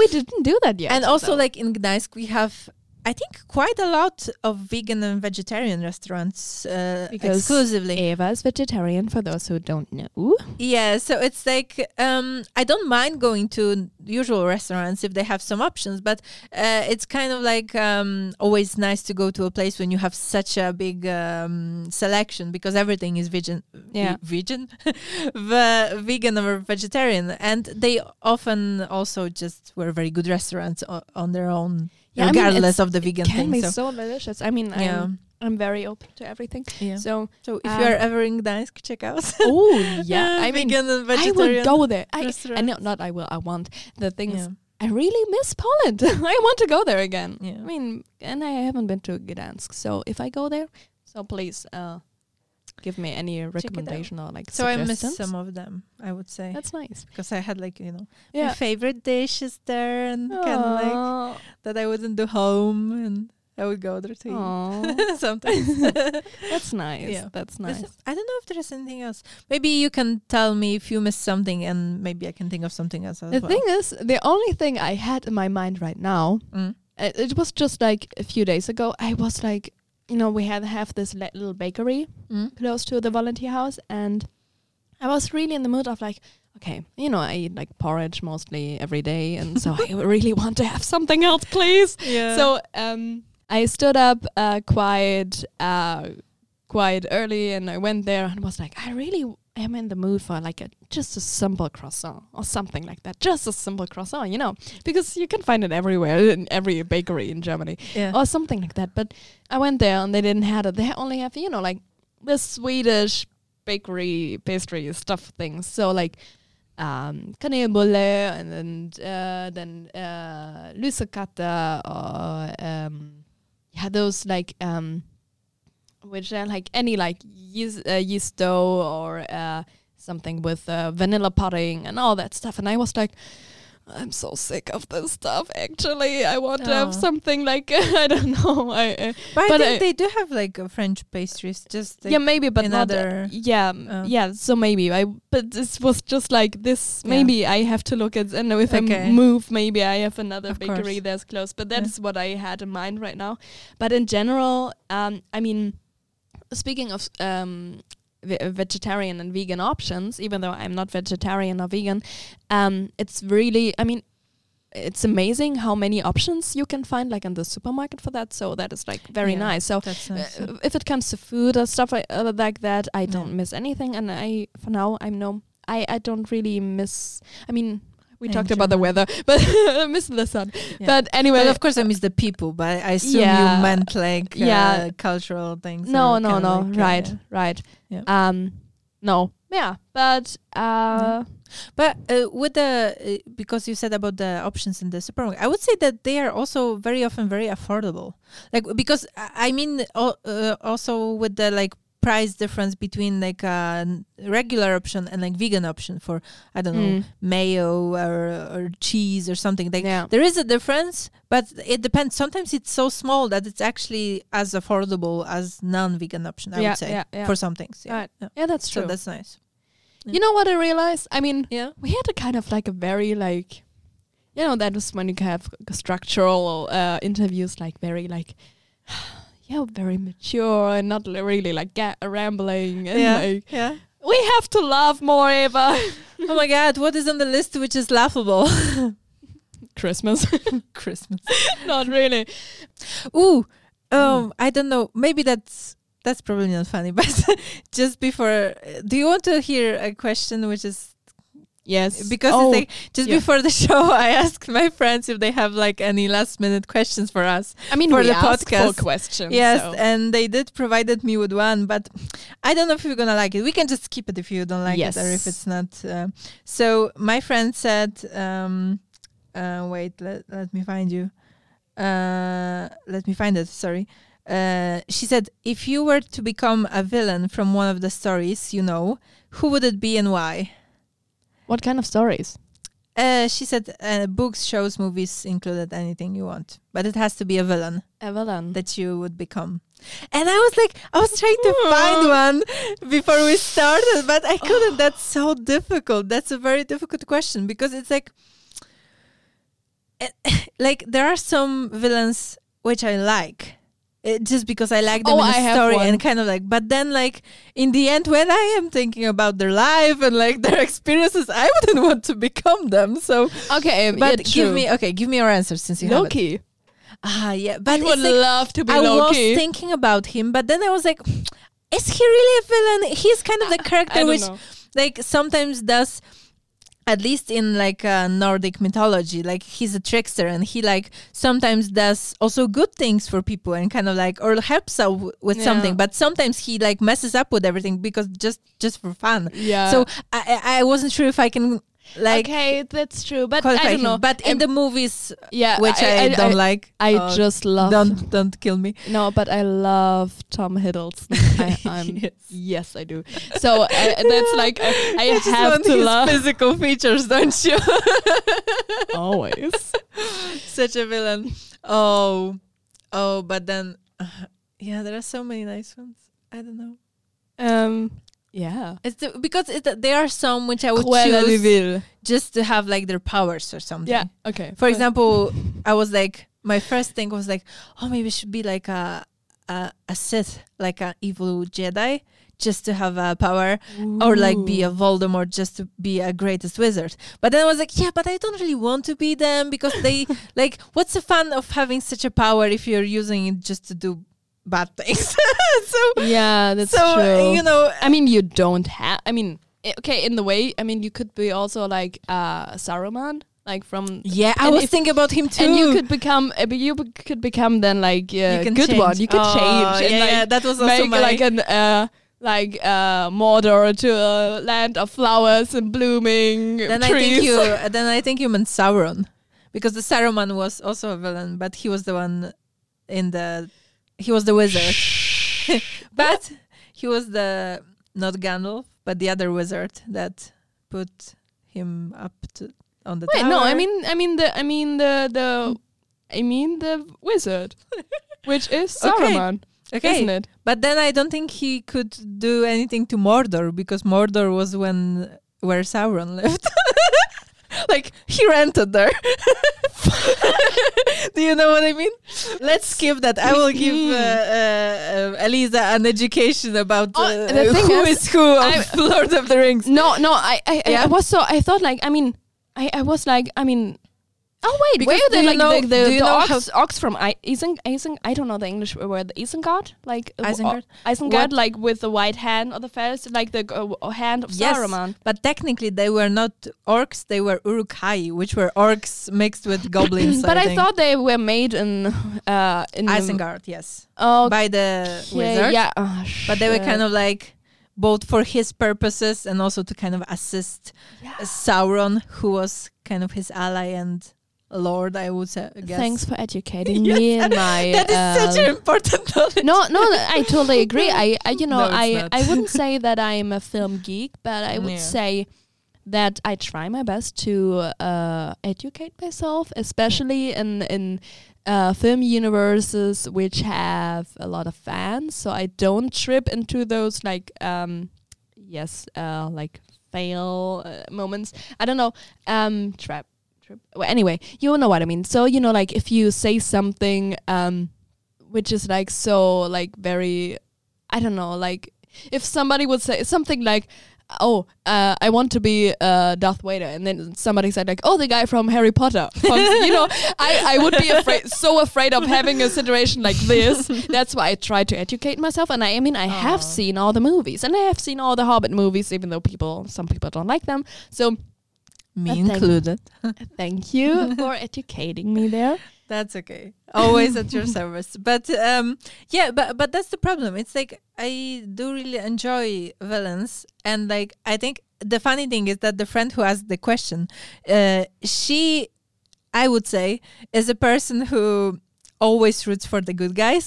S1: we didn't do that yet.
S2: and also
S1: though.
S2: like in Gdańsk we have I think quite a lot of vegan and vegetarian restaurants uh,
S1: Because
S2: exclusively.
S1: Eva is vegetarian. For those who don't know,
S2: Yeah, so it's like um, I don't mind going to usual restaurants if they have some options, but uh, it's kind of like um, always nice to go to a place when you have such a big um, selection because everything is vegan,
S1: Yeah.
S2: vegan, ve- vegan or vegetarian, and they often also just were very good restaurants o- on their own,
S1: Yeah, I mean,
S2: regardless
S1: it's-
S2: of the vegan
S1: can
S2: thing.
S1: be
S2: So,
S1: so delicious. I mean,
S2: yeah,
S1: I'm, I'm very open to everything.
S2: yeah. So,
S1: So,
S2: if
S1: um,
S2: you are ever in Gdańsk, check out.
S1: oh yeah, I mean,
S2: vegan and
S1: I will go there. I, I not I will. I want. The thing
S2: Yeah.
S1: I really miss Poland. I want to go there again.
S2: Yeah.
S1: I mean, and I haven't been to Gdansk, so if I go there, so please uh, give me any recommendation or like
S2: So I missed some of them, I would say,
S1: That's nice.
S2: because I had like you know my
S1: Yeah.
S2: favorite dishes there, and kind of like that I wouldn't do home, and I would go there to eat sometimes.
S1: That's nice.
S2: Yeah.
S1: That's nice.
S2: I don't know if there's anything else. Maybe you can tell me if you missed something, and maybe I can think of something else
S1: The
S2: well.
S1: thing is, the only thing I had in my mind right now,
S2: Mm.
S1: uh, it was just like a few days ago. I was like, you know, we had have this little bakery
S2: Mm.
S1: close to the volunteer house, and I was really in the mood of like, okay, you know, I eat like porridge mostly every day, and so I really want to have something else, please.
S2: Yeah.
S1: So um, I stood up uh, quite uh, quite early, and I went there and was like, I really am in the mood for like a just a simple croissant or something like that, just a simple croissant, you know, because you can find it everywhere in every bakery in Germany
S2: yeah.
S1: or something like that. But I went there and they didn't have it. They only have you know like the Swedish bakery pastry stuff things. So like um kanelbulle and then uh, then uh, or um yeah those like um which are like any like yeast, uh, yeast dough or uh, something with uh, vanilla pudding and all that stuff. And I was like, I'm so sick of this stuff. Actually, I want to
S2: Oh.
S1: have something like I don't know. I uh,
S2: but, I think
S1: I-
S2: they do have like French pastries, just like
S1: yeah maybe, but not
S2: another-
S1: uh, yeah
S2: Oh.
S1: yeah. So maybe I but this was just like this.
S2: Yeah.
S1: Maybe I have to look at and if I
S2: Okay.
S1: m- move, maybe I have another
S2: Of
S1: bakery
S2: course.
S1: that's close. But
S2: Yeah.
S1: that's what I had in mind right now. But in general, um, I mean, speaking of um, vegetarian and vegan options, even though I'm not vegetarian or vegan, um, it's really, I mean, it's amazing how many options you can find like in the supermarket for that. So that is like very
S2: Yeah,
S1: nice. So
S2: nice.
S1: uh, if it comes to food or stuff like, uh, like that, I don't miss anything, and I for now I'm no, I I don't really miss. I mean, we talked about the weather, but I miss the sun.
S2: Yeah.
S1: But anyway,
S2: well, of course, I miss the people, but I assume
S1: Yeah.
S2: you meant like
S1: Yeah.
S2: uh, cultural things.
S1: no, no, no,
S2: like, uh,
S1: right, right.
S2: Yeah.
S1: Um, no, yeah, but uh,
S2: But uh, with the uh, because you said about the options in the supermarket, I would say that they are also very often very affordable. Like because I mean uh, also with the like price difference between like a regular option and like vegan option for I don't know
S1: mm,
S2: mayo or or cheese or something like
S1: yeah,
S2: there is a difference, but it depends. Sometimes it's so small that it's actually as affordable as non-vegan option. I
S1: yeah,
S2: would say
S1: yeah, yeah.
S2: for some things. Yeah,
S1: Right.
S2: yeah.
S1: yeah, that's
S2: So
S1: true.
S2: that's nice.
S1: you know what I realized? I mean,
S2: Yeah.
S1: we had a kind of like a very like you know that was when you have structural uh, interviews like very like yeah very mature and not really like get rambling and
S2: yeah.
S1: like
S2: yeah.
S1: we have to laugh more Eva
S2: oh my god, what is on the list which is laughable?
S1: Christmas
S2: Christmas.
S1: not really
S2: Ooh, um, I don't know. Maybe that's that's probably not funny, but just before, do you want to hear a question which is
S1: yes
S2: because
S1: oh,
S2: like just
S1: yeah.
S2: before the show, I asked my friends if they have like any last minute questions for us.
S1: I mean
S2: for
S1: we
S2: the podcast.
S1: questions
S2: Yes,
S1: so.
S2: and they did provided me with one, but I don't know if you're gonna like it. We can just skip it if you don't like it or if it's not. Uh, so my friend said, um, uh, "Wait, let let me find you. Uh, let me find it. Sorry." Uh, she said, "If you were to become a villain from one of the stories, you know, who would it be and why?"
S1: What kind of stories
S2: Uh, she said uh, books, shows, movies included anything you want, but it has to be a villain.
S1: A villain
S2: that you would become. And I was like, I was trying to find one before we started, but I couldn't. That's so difficult. That's a very difficult question because it's like, eh, like there are some villains which I like. Eh, just because I like them
S1: Oh,
S2: in the
S1: I have
S2: story and kind of like, but then like in the end, when I am thinking about their life and like their experiences, I wouldn't want to become them. So,
S1: okay,
S2: but
S1: yeah,
S2: give me okay, give me your answer since you have it.
S1: Loki.
S2: Ah, yeah, but
S1: I would
S2: like,
S1: love to be
S2: I was thinking about him, but then I was like, is he really a villain? He's kind of the character which,
S1: know.
S2: like, sometimes does, at least in like uh, Nordic mythology, like he's a trickster and he like sometimes does also good things for people and kind of like or helps out w- with
S1: Yeah.
S2: something, but sometimes he like messes up with everything because just just for fun.
S1: Yeah.
S2: so I I I wasn't sure if I can like
S1: okay, that's true, but I don't know.
S2: But in the movies,
S1: yeah,
S2: which I, don't like,
S1: I
S2: uh,
S1: just love.
S2: don't don't kill me.
S1: No, but I love Tom Hiddleston. I, I'm
S2: Yes.
S1: yes. I do. So uh, that's like I, I have to love
S2: physical features, don't you?
S1: always.
S2: Such a villain. Oh, oh, but then, yeah, there are so many nice ones. I don't know.
S1: Um, yeah.
S2: It's the, because it, there are some which I would
S1: Cruella
S2: choose
S1: Vil.
S2: just to have like their powers or something.
S1: Yeah. Okay.
S2: For example, I was like, my first thing was like, oh, maybe it should be like a a, a Sith, like an evil Jedi, just to have a power, or like be a Voldemort, just to be a greatest wizard. But then I was like, yeah, but I don't really want to be them because they like, what's the fun of having such a power if you're using it just to do bad things? so,
S1: Yeah, that's
S2: so
S1: true.
S2: you know,
S1: I mean, you don't have. I mean, okay, in the way. I mean, you could be also like uh Saruman, like from.
S2: yeah, I was
S1: if-
S2: thinking about him too.
S1: And you could become, uh, you be- could become then like uh, good one. You could
S2: Oh,
S1: change and
S2: yeah,
S1: like
S2: yeah, that was also
S1: make
S2: my
S1: like an uh, like uh, Mordor to a land of flowers and blooming
S2: then I think you then I think you meant Sauron because the Saruman was also a villain, but he was the one in the he was the wizard, but he was the not Gandalf, but the other wizard that put him up to on the
S1: Wait,
S2: tower.
S1: no, I mean, I mean the, I mean the, the, I mean the wizard, which is
S2: Okay.
S1: Saruman,
S2: okay,
S1: isn't it?
S2: but then I don't think he could do anything to Mordor because Mordor was when where Sauron lived. like he rented there. Do you know what I mean? Let's skip that. I will give uh, uh, uh, Elisa an education about
S1: Oh,
S2: uh,
S1: the thing
S2: who
S1: is,
S2: is who of
S1: I-
S2: Lord of the Rings.
S1: No, no, I, I, I-
S2: Yeah?
S1: I was so, I thought like, I mean, I, I was like, I mean, oh wait,
S2: Because
S1: where
S2: do
S1: the
S2: you
S1: like
S2: know-
S1: the,
S2: do
S1: the, the ox, ox from I, Iseng, Iseng, I don't know the English word, Isengard, like uh,
S2: Isengard?
S1: o- Isengard, like with the white hand of the feathers, like the uh, hand of
S2: Yes,
S1: Saruman.
S2: but technically they were not orcs; they were Uruk-hai, which were orcs mixed with goblins.
S1: but I,
S2: think.
S1: thought they were made in uh in
S2: Isengard, yes,
S1: Oh,
S2: by the
S1: yeah,
S2: wizard.
S1: yeah. Oh,
S2: but they were kind of like both for his purposes and also to kind of assist
S1: Yeah.
S2: Sauron, who was kind of his ally and lord, I would say. Guess.
S1: Thanks for educating
S2: Yes,
S1: me in my.
S2: That is such
S1: um,
S2: an important knowledge.
S1: no, no, I totally agree. I, I you know,
S2: No,
S1: I,
S2: not.
S1: I wouldn't say that I'm a film geek, but I would
S2: Yeah.
S1: say that I try my best to uh, educate myself, especially in in uh, film universes which have a lot of fans. So I don't trip into those like um, yes, uh, like fail uh, moments. I don't know. Um, trap. Trap. Well, anyway, you know what I mean. So you know, like if you say something um, which is like so like very, I don't know, like if somebody would say something like. Oh, uh, I want to be uh, Darth Vader, and then somebody said like, "Oh, the guy from Harry Potter." From, you know, I, I would be afraid, so afraid of having a situation like this. That's why I try to educate myself, and I, I mean, I have seen all the movies, and I have seen all the Hobbit movies, even though people, some people don't like them. So
S2: Me
S1: Uh, thank-
S2: included.
S1: thank you for educating me there.
S2: That's okay. Always at your service. But um yeah, but but that's the problem. It's like I do really enjoy villains and like I think the funny thing is that the friend who asked the question, uh she I would say is a person who always roots for the good guys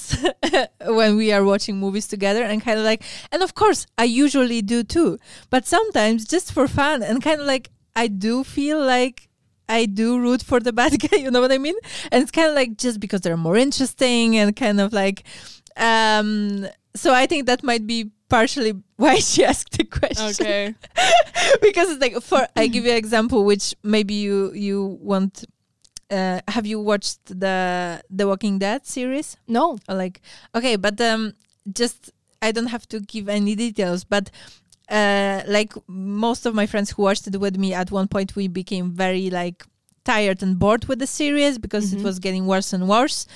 S2: when we are watching movies together and kind of like and of course I usually do too but sometimes just for fun and kind of like I do feel like I do root for the bad guy. You know what I mean? And it's kind of like just because they're more interesting and kind of like. Um, so I think that might be partially why she asked the question.
S1: Okay.
S2: because it's like for I give you an example which maybe you you want. Uh, have you watched the the Walking Dead series?
S1: No.
S2: Or like okay, but um, just I don't have to give any details, but uh, like most of my friends who watched it with me, at one point we became very like tired and bored with the series because
S1: Mhm.
S2: it was getting worse and worse,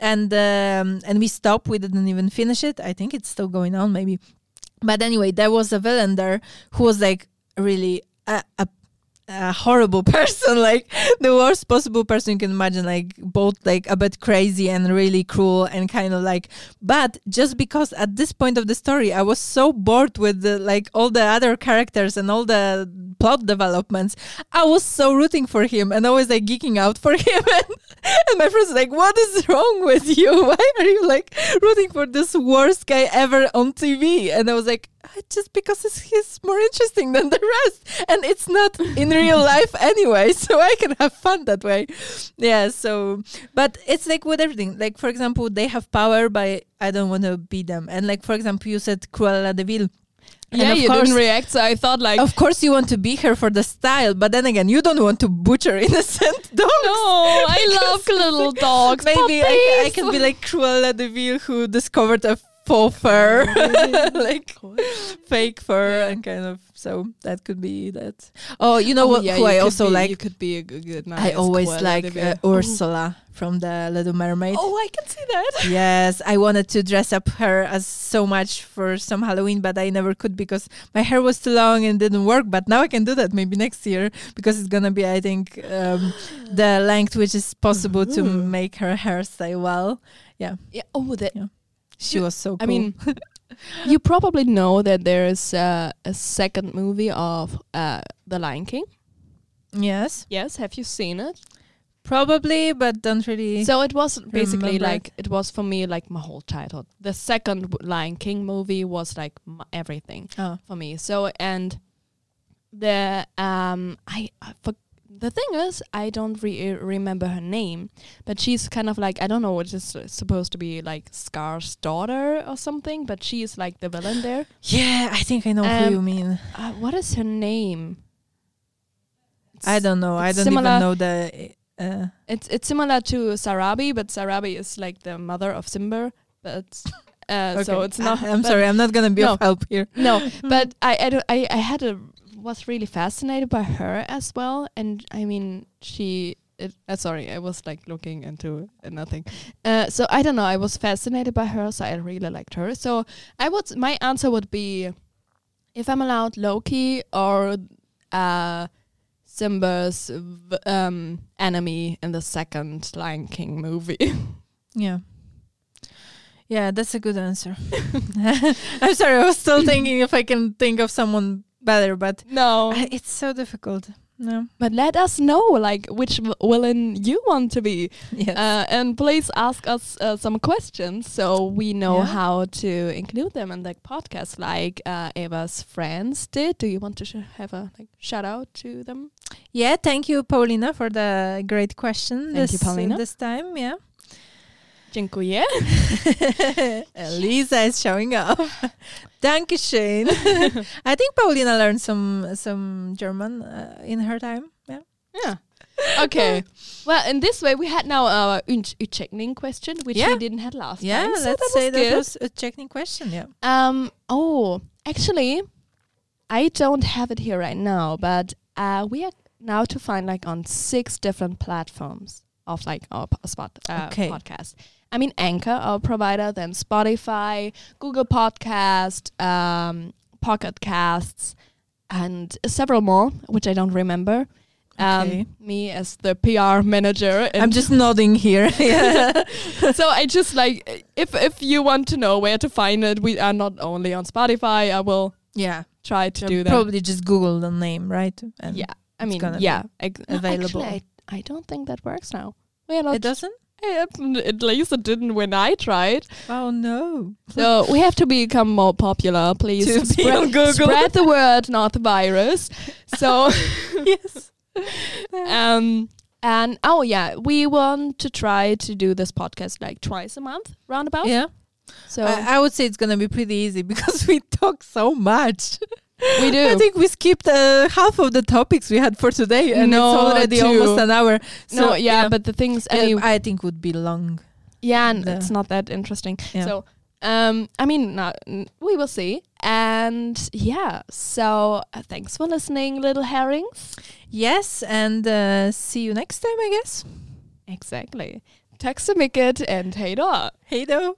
S2: and um, and we stopped. We didn't even finish it. I think it's still going on, maybe. But anyway, there was a villain there who was like really a, a, a horrible person, like the worst possible person you can imagine, like both like a bit crazy and really cruel and kind of like. But just because at this point of the story, I was so bored with the, like all the other characters and all the plot developments, I was so rooting for him and always like geeking out for him. And, my friends like, "What is wrong with you? Why are you like rooting for this worst guy ever on TV?" And I was like, "Ah, "Just because he's more interesting than the rest, and it's not in real life anyway, so I can have fun that way." Yeah. So, but it's like with everything. Like for example, they have power, but I don't want to be them. And like for example, you said Cruella de Vil. And
S1: yeah,
S2: of
S1: you
S2: course-
S1: didn't react, so I thought like,
S2: Of course, you want to be here for the style, but then again, you don't want to butcher innocent dogs.
S1: no, I love little dogs.
S2: Maybe I, I can be like Cruella de Vil who discovered a faux fur, like fake fur, and kind of. So that could be that. Oh, you know
S1: Oh,
S2: what?
S1: yeah,
S2: who I also
S1: be-
S2: like.
S1: You could be a good, good
S2: I always like uh, Ursula from the Little Mermaid.
S1: Oh, I can see that.
S2: Yes, I wanted to dress up her as so much for some Halloween, but I never could because my hair was too long and didn't work. But now I can do that maybe next year because it's gonna be, I think, um, the length which is possible to make her hairstyle well.
S1: Yeah. Yeah. Oh, that.
S2: She was so. Cool.
S1: I mean, you probably know that there is uh, a second movie of uh, The Lion King.
S2: yes,
S1: Yes, have you seen it?
S2: probably, but don't really.
S1: So it was basically
S2: remember
S1: like it was for me like my whole childhood. The second Lion King movie was like m- everything
S2: oh,
S1: for me. So and the um I, I for, the thing is I don't re- remember her name, but she's kind of like I don't know what is supposed to be like Scar's daughter or something, but she is like the villain there.
S2: yeah, I think I know who
S1: Um,
S2: you mean.
S1: Uh, what is her name?
S2: I don't know. I don't even know the. Uh,
S1: It's it's similar to Sarabi, but Sarabi is like the mother of Simba. But uh, so it's not.
S2: I, am sorry, I'm not gonna be
S1: No.
S2: of help here.
S1: No, but I I, I I had a was really fascinated by her as well, and I mean she. It, uh, sorry, I was like looking into nothing. Uh, so I don't know. I was fascinated by her, so I really liked her. So I would. My answer would be, if I'm allowed, Loki or uh, Simba's um, enemy in the second Lion King movie.
S2: Yeah. Yeah, that's a good answer. I'm sorry, I was still thinking if I can think of someone better, but
S1: no,
S2: it's so difficult. No.
S1: but let us know like which villain you want to be.
S2: Yes.
S1: Uh, and please ask us uh, some questions so we know
S2: Yeah.
S1: how to include them in the podcast, like uh, Eva's friends did. Do you want to sh- have a like shout out to them?
S2: yeah, thank you, Paulina, for the great question.
S1: Thank you, Paulina.
S2: This time, yeah.
S1: Dziękuję.
S2: Lisa is showing off. Dankeschön. I think Paulina learned some some German uh, in her time. Yeah.
S1: Yeah. Okay. well, in this way, we had now our utcheckning question, which
S2: Yeah.
S1: we didn't have last
S2: Yeah,
S1: time. so
S2: let's
S1: that
S2: say that was a checking question. Yeah.
S1: Um. Oh, actually, I don't have it here right now, but uh, we are now to find like on six different platforms of like our spot uh,
S2: Okay.
S1: podcast. I mean, Anchor, our provider, then Spotify, Google Podcast, um, Pocket Casts, and several more, which I don't remember. Um, Me as the PR manager,
S2: I'm just nodding here.
S1: so I just like if if you want to know where to find it, we are not only on Spotify. I will
S2: yeah.
S1: try to
S2: So
S1: do that.
S2: Probably just Google the name, right? And
S1: yeah, I mean, yeah,
S2: available.
S1: Actually, I, I don't think that works now. We are not.
S2: It doesn't?
S1: At least it didn't when I tried.
S2: Oh no.
S1: So we have to become more popular, please.
S2: To
S1: spread, spread the word, not the virus. So
S2: yes.
S1: um, and oh yeah, we want to try to do this podcast like twice a month, roundabout.
S2: Yeah.
S1: So
S2: I, I would say it's gonna be pretty easy because we talk so much.
S1: We do.
S2: I think we skipped uh, half of the topics we had for today, and
S1: No,
S2: it's already
S1: two.
S2: almost an hour. So
S1: no, yeah, but the things,
S2: uh,
S1: any,
S2: I think would be long.
S1: yeah, and
S2: the-
S1: it's not that interesting.
S2: Yeah.
S1: So, um, I mean, no, n- we will see. And yeah, so uh, thanks for listening, little herrings.
S2: Yes, and uh, see you next time, I guess.
S1: Exactly. Tack så mycket and hej då!
S2: Hey, though.